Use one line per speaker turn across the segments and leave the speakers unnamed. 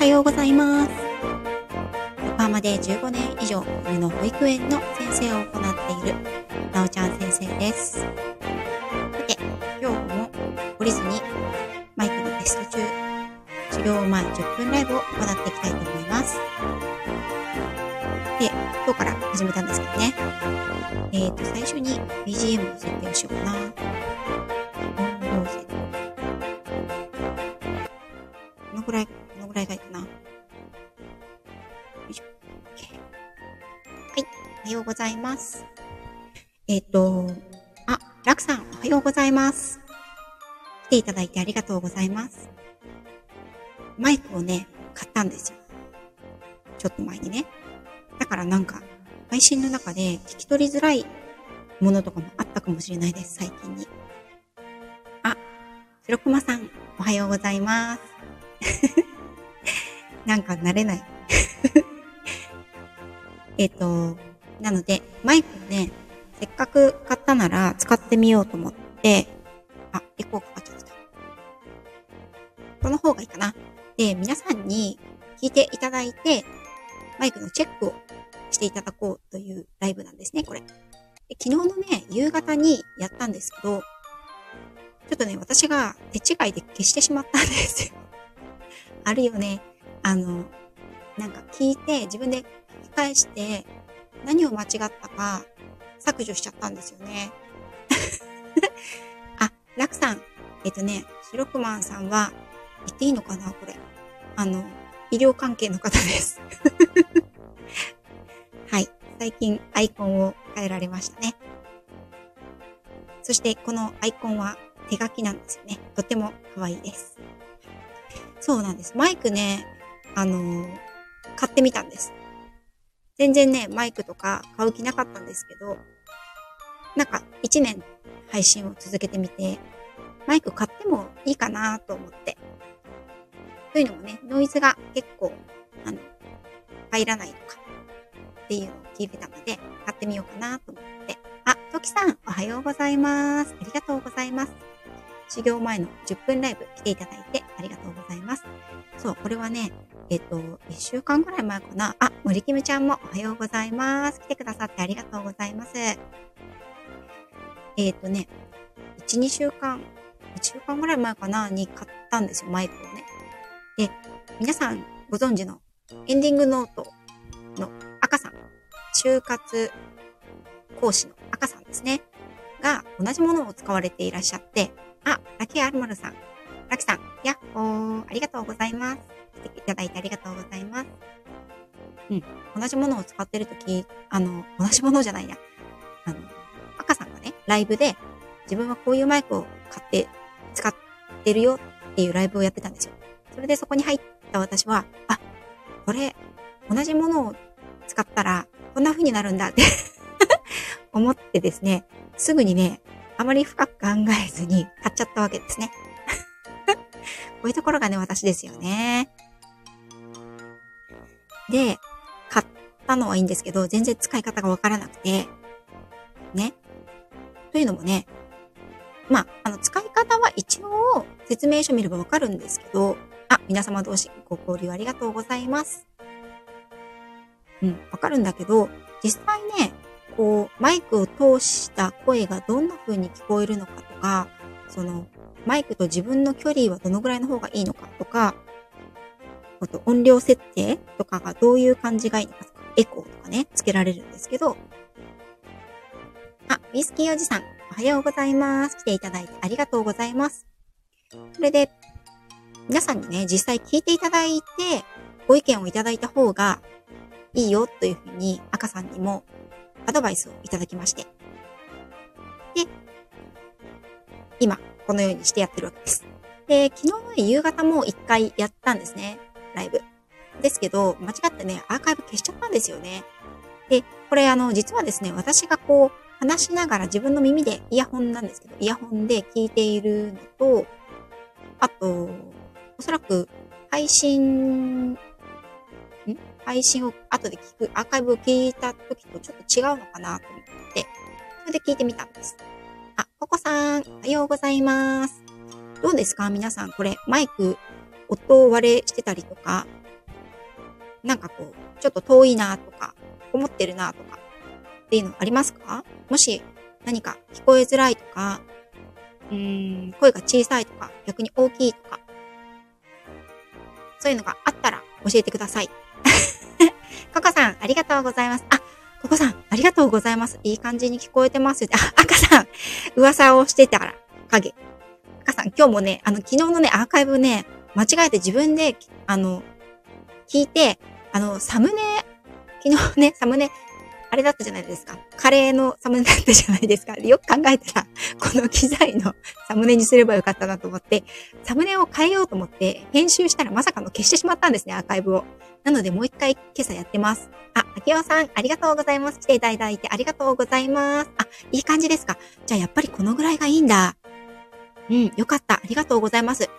はようございます。横浜で15年以上、犬の保育園の先生を行っている、なおちゃん先生です。さて、今日も懲りずに、マイクのテスト中、授業前10分ライブを行っていきたいと思います。で、今日から始めたんですけどね。えっ、ー、と、最初に BGM の設定をしようかな。音量設定。このぐら、いざいます。えっ、ー、と、あ、ラクさん、おはようございます。来ていただいてありがとうございます。マイクをね、買ったんですよ。ちょっと前にね。だからなんか、配信の中で聞き取りづらいものとかもあったかもしれないです、最近に。あ、白熊さん、おはようございます。なんか慣れない。えっと、なので、マイクをね、せっかく買ったなら使ってみようと思って、あ、エコーかかっちゃった。この方がいいかな。で、皆さんに聞いていただいて、マイクのチェックをしていただこうというライブなんですね、これ。で昨日のね、夕方にやったんですけど、ちょっとね、私が手違いで消してしまったんですよ。あるよね。あの、なんか聞いて、自分で聞き返して、何を間違ったか削除しちゃったんですよね。あ、ラクさん。えっとね、シロクマンさんは、言っていいのかなこれ。あの、医療関係の方です。はい。最近アイコンを変えられましたね。そしてこのアイコンは手書きなんですよね。とても可愛いです。そうなんです。マイクね、あのー、買ってみたんです。全然ね、マイクとか買う気なかったんですけど、なんか一年配信を続けてみて、マイク買ってもいいかなと思って。というのもね、ノイズが結構、あの、入らないとか、っていうのを聞いてたので、買ってみようかなと思って。あ、トキさん、おはようございます。ありがとうございます。修行前の10分ライブ来ていただいてありがとうございます。そう、これはね、えっと、1週間ぐらい前かな。あ、森キムちゃんもおはようございます。来てくださってありがとうございます。えっとね、1、2週間、1週間ぐらい前かなに買ったんですよ、マイクをね。で、皆さんご存知のエンディングノートの赤さん、就活講師の赤さんですね。が同じものを使われていらっしゃって、あ、ラキアルマルさん、ラキさん、やっほー、ありがとうございます。ただいてありがとうございます。うん、同じものを使ってるとき、あの、同じものじゃないや。あの、赤さんがね、ライブで自分はこういうマイクを買って使ってるよっていうライブをやってたんですよ。それでそこに入った私は、あ、これ、同じものを使ったら、こんな風になるんだって 思ってですね、すぐにね、あまり深く考えずに買っちゃったわけですね。こういうところがね、私ですよね。で、買ったのはいいんですけど、全然使い方がわからなくて、ね。というのもね、まあ、あの、使い方は一応説明書見ればわかるんですけど、あ、皆様同士ご交流ありがとうございます。うん、わかるんだけど、実際ね、こう、マイクを通した声がどんな風に聞こえるのかとか、その、マイクと自分の距離はどのぐらいの方がいいのかとか、あと音量設定とかがどういう感じがいいのかとか、エコーとかね、つけられるんですけど、あ、ウィスキーおじさん、おはようございます。来ていただいてありがとうございます。それで、皆さんにね、実際聞いていただいて、ご意見をいただいた方がいいよというふうに赤さんにもアドバイスをいただきまして。で、今、このようにしてやってるわけです。で、昨日の夕方も一回やったんですね。ライブ。ですけど、間違ってね、アーカイブ消しちゃったんですよね。で、これあの、実はですね、私がこう、話しながら自分の耳で、イヤホンなんですけど、イヤホンで聞いているのと、あと、おそらく配信、ん？配信を後で聞く、アーカイブを聞いた時とちょっと違うのかなと思って、それで聞いてみたんです。あ、ココさん、おはようございます。どうですか？皆さん、これ、マイク、音割れしてたりとか、なんかこう、ちょっと遠いなとか、思ってるなとか、っていうのありますか？もし何か聞こえづらいとか、うーん、声が小さいとか、逆に大きいとか、そういうのがあったら教えてください。ココさん、ありがとうございます。あ、ココさん、ありがとうございます。いい感じに聞こえてます。あ、赤さん、噂をしてたら、影。赤さん、今日もね、あの、昨日のね、アーカイブね、間違えて自分で、あの、聞いて、あの、サムネ、昨日ね、サムネあれだったじゃないですか。カレーのサムネだったじゃないですか。よく考えたら、この機材のサムネにすればよかったなと思って、サムネを変えようと思って、編集したらまさかの消してしまったんですね、アーカイブを。なのでもう一回今朝やってます。あ、秋尾さん、ありがとうございます。来ていただいてありがとうございます。あ、いい感じですか。じゃあやっぱりこのぐらいがいいんだ。うん、よかった。ありがとうございます。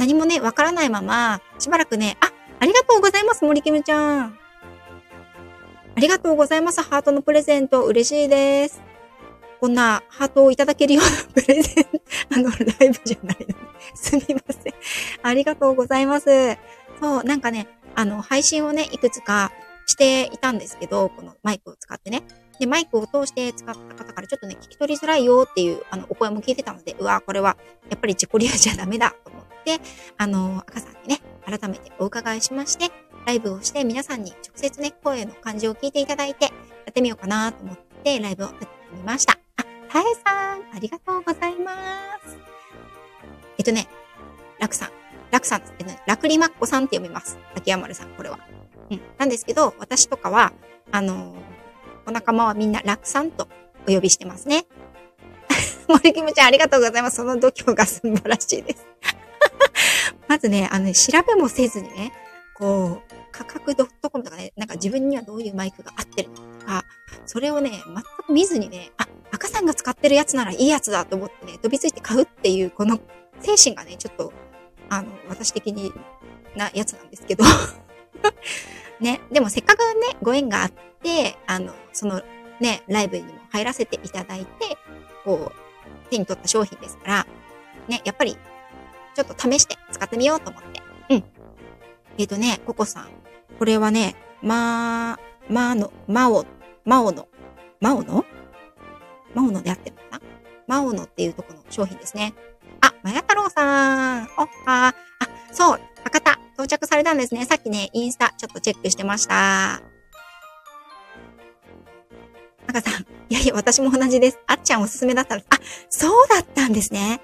何もね、わからないまま、しばらくね、あ、ありがとうございます、森キムちゃん。ありがとうございます。ハートのプレゼント、嬉しいです。こんなハートをいただけるような プレゼント、あの、ライブじゃないので、すみません。ありがとうございます。そう、なんかね、あの、配信をね、いくつかしていたんですけど、このマイクを使ってね。で、マイクを通して使った方からちょっとね、聞き取りづらいよっていう、あの、お声も聞いてたので、うわ、これは、やっぱり自己流じゃダメだと思って、あの、赤さんにね、改めてお伺いしまして、ライブをして皆さんに直接ね、声の感じを聞いていただいて、やってみようかなと思ってライブをやってみました。あ、たえさん、ありがとうございます。えっとね、ラクさん、ラクさんってね、ラクリマッコさんって読みます。秋山丸さん、これは。うん。なんですけど、私とかは、あのー、お仲間はみんなラクさんとお呼びしてますね。森キムちゃん、ありがとうございます。その度胸が素晴らしいです。まずね、あのね、調べもせずにね、こう、価格 .com とかね、なんか自分にはどういうマイクが合ってるのとか、それをね、全く見ずにね、あ、赤さんが使ってるやつならいいやつだと思ってね、飛びついて買うっていう、この精神がね、ちょっと、あの、私的になやつなんですけど ね、でもせっかくね、ご縁があって、あの、そのね、ライブにも入らせていただいて、こう、手に取った商品ですから、ね、やっぱり、ちょっと試して使ってみようと思って、うん。えっ、ー、とね、ココさん。これはね、まー、まーの、まお、まおの、まおの？まおのであってるかな？まおのっていうとこの商品ですね。あ、まや太郎さん。お、あ、あ、そう、博多、到着されたんですね。さっきね、インスタちょっとチェックしてました。赤さん、いやいや、私も同じです。あっちゃんおすすめだったんです。あ、そうだったんですね。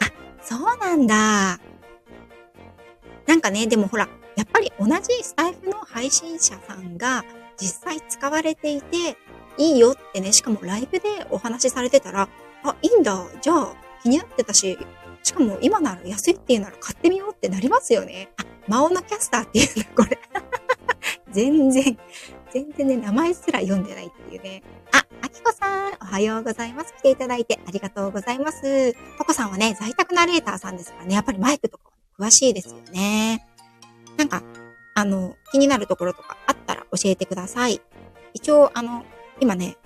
あ、そうなんだ。なんかね、でもほら、やっぱり同じスタイフの配信者さんが実際使われていて、いいよってね、しかもライブでお話しされてたら、あ、いいんだ、じゃあ気になってたし、しかも今なら安いっていうなら買ってみようってなりますよね。あ、魔王のキャスターっていうの、これ。全然、全然ね、名前すら読んでないっていうね。あ、あきこさん、おはようございます。来ていただいてありがとうございます。ココさんはね、在宅ナレーターさんですからね、やっぱりマイクとか詳しいですよね。なんか、あの、気になるところとかあったら教えてください。一応、あの、今ね、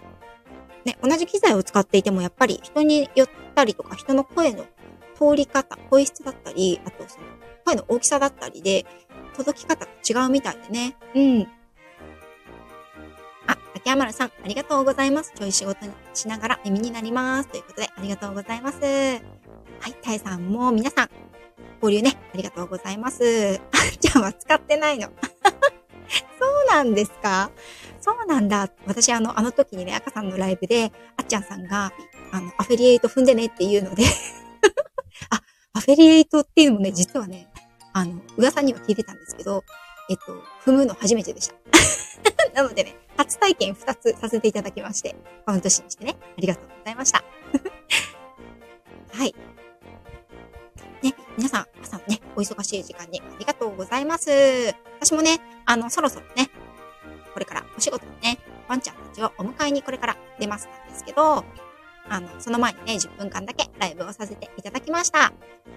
ね、同じ機材を使っていてもやっぱり人によったりとか、人の声の通り方、声質だったり、あとその、声の大きさだったりで、届き方が違うみたいでね。うん。あ、竹山さん、ありがとうございます。ちょい仕事しながら耳になります。ということで、ありがとうございます。はい、タイさんも皆さん、交流ね、ありがとうございます。あっちゃんは使ってないの。そうなんですか？そうなんだ。私、あの、あの時にね、赤さんのライブで、あっちゃんさんが、あの、アフィリエイト踏んでねっていうので あ、アフィリエイトっていうのもね、実はね、あの、噂には聞いてたんですけど、えっと、踏むの初めてでした。なのでね、初体験2つさせていただきまして、この年にしてね、ありがとうございました。はい。ね、皆さん、朝のね、お忙しい時間にありがとうございます。私もね、あの、そろそろね、これからお仕事のね、ワンちゃんたちをお迎えにこれから出ますなんですけど、あの、その前にね、10分間だけライブをさせていただきました。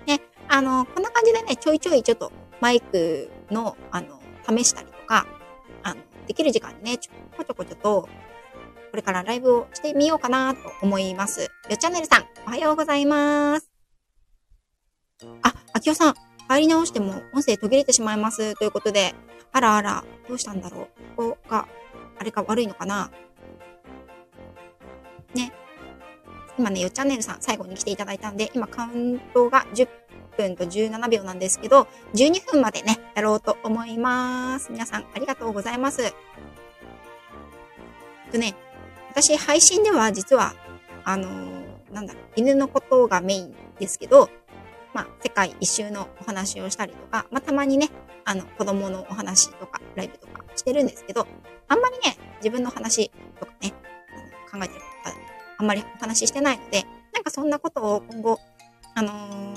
ね、あの、こんな感じでね、ちょいちょいちょっとマイクの、あの、試したりとか、できる時間にね、ちょこちょこちょと、これからライブをしてみようかなと思います。よチャンネルさん、おはようございます。あ、秋代さん、入り直しても音声途切れてしまいます。ということで、あらあら、どうしたんだろう。ここが、あれか悪いのかなね。今ね、よっチャンネルさん最後に来ていただいたんで、今カウントが10分と17秒なんですけど、12分までね、やろうと思います。皆さんありがとうございます。とね、私配信では実は、あのー、なんだろう、犬のことがメインですけど、まあ、世界一周のお話をしたりとか、まあ、たまにね、あの、子供のお話とか、ライブとかしてるんですけど、あんまりね、自分の話とかね、あの考えてるとか、あんまりお話ししてないので、なんかそんなことを今後、あのー、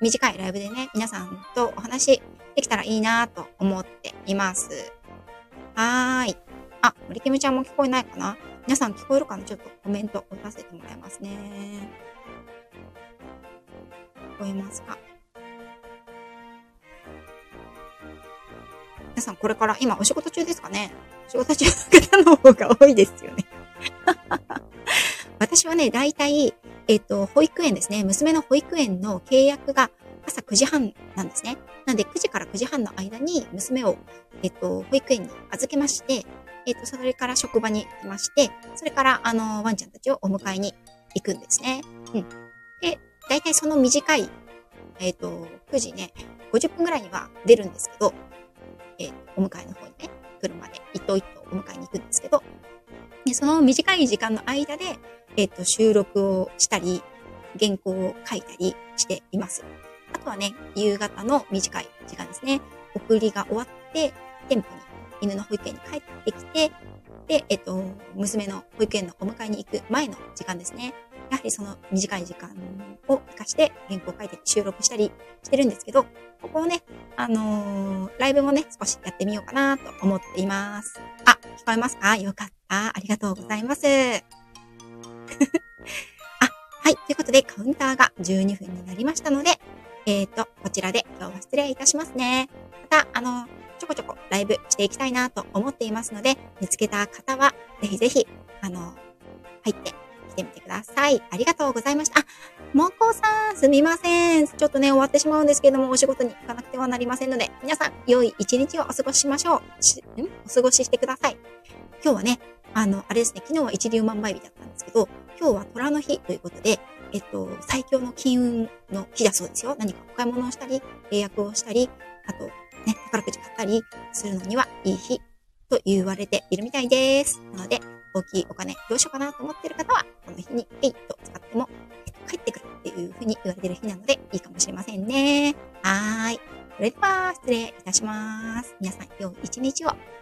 短いライブでね、皆さんとお話できたらいいなと思っています。はーい。あ、森キムちゃんも聞こえないかな？皆さん聞こえるかな？ちょっとコメントを出せてもらいますね。聞こえますか？皆さんこれから今お仕事中ですかね？お仕事中の方の方が多いですよね 私はね、大体、えっ、ー、と、保育園ですね。娘の保育園の契約が朝9時半なんですね。なので、9時から9時半の間に娘を、えっ、ー、と、保育園に預けまして、えっ、ー、と、それから職場に来まして、それから、あの、ワンちゃんたちをお迎えに行くんですね。うん。で、大体その短い、えっ、と、9時ね、50分ぐらいには出るんですけど、えー、お迎えの方にね、車で一頭一頭お迎えに行くんですけど、でその短い時間の間で、えっ、と、収録をしたり、原稿を書いたりしています。あとはね、夕方の短い時間ですね。送りが終わって、店舗に犬の保育園に帰ってきて、で、えっと、娘の保育園のお迎えに行く前の時間ですね。やはりその短い時間を活かして原稿を書いて収録したりしてるんですけど、ここをね、あのー、ライブもね、少しやってみようかなと思っています。あ、聞こえますか？よかった。ありがとうございます。あ、はい。ということで、カウンターが12分になりましたので、えっ、ー、と、こちらで今日は失礼いたしますね。また、あの、ちょこちょこライブしていきたいなと思っていますので、見つけた方は、ぜひぜひ、あの、入って来てみてください。ありがとうございました。あ、もこさん、すみません。ちょっとね、終わってしまうんですけれども、お仕事に行かなくてはなりませんので、皆さん、良い一日をお過ごししましょう。し、ん？お過ごししてください。今日はね、あの、あれですね、昨日は一粒万倍日だったんですけど、今日は虎の日ということで、えっと、最強の金運の日だそうですよ。何かお買い物をしたり、契約をしたり、あと、ね、宝くじ買ったりするのにはいい日と言われているみたいです。なので、大きいお金どうしようかなと思ってる方は、この日にえいと使っても、帰ってくるっていうふうに言われてる日なので、いいかもしれませんね。はーい。それでは、失礼いたします。皆さん、良い一日を。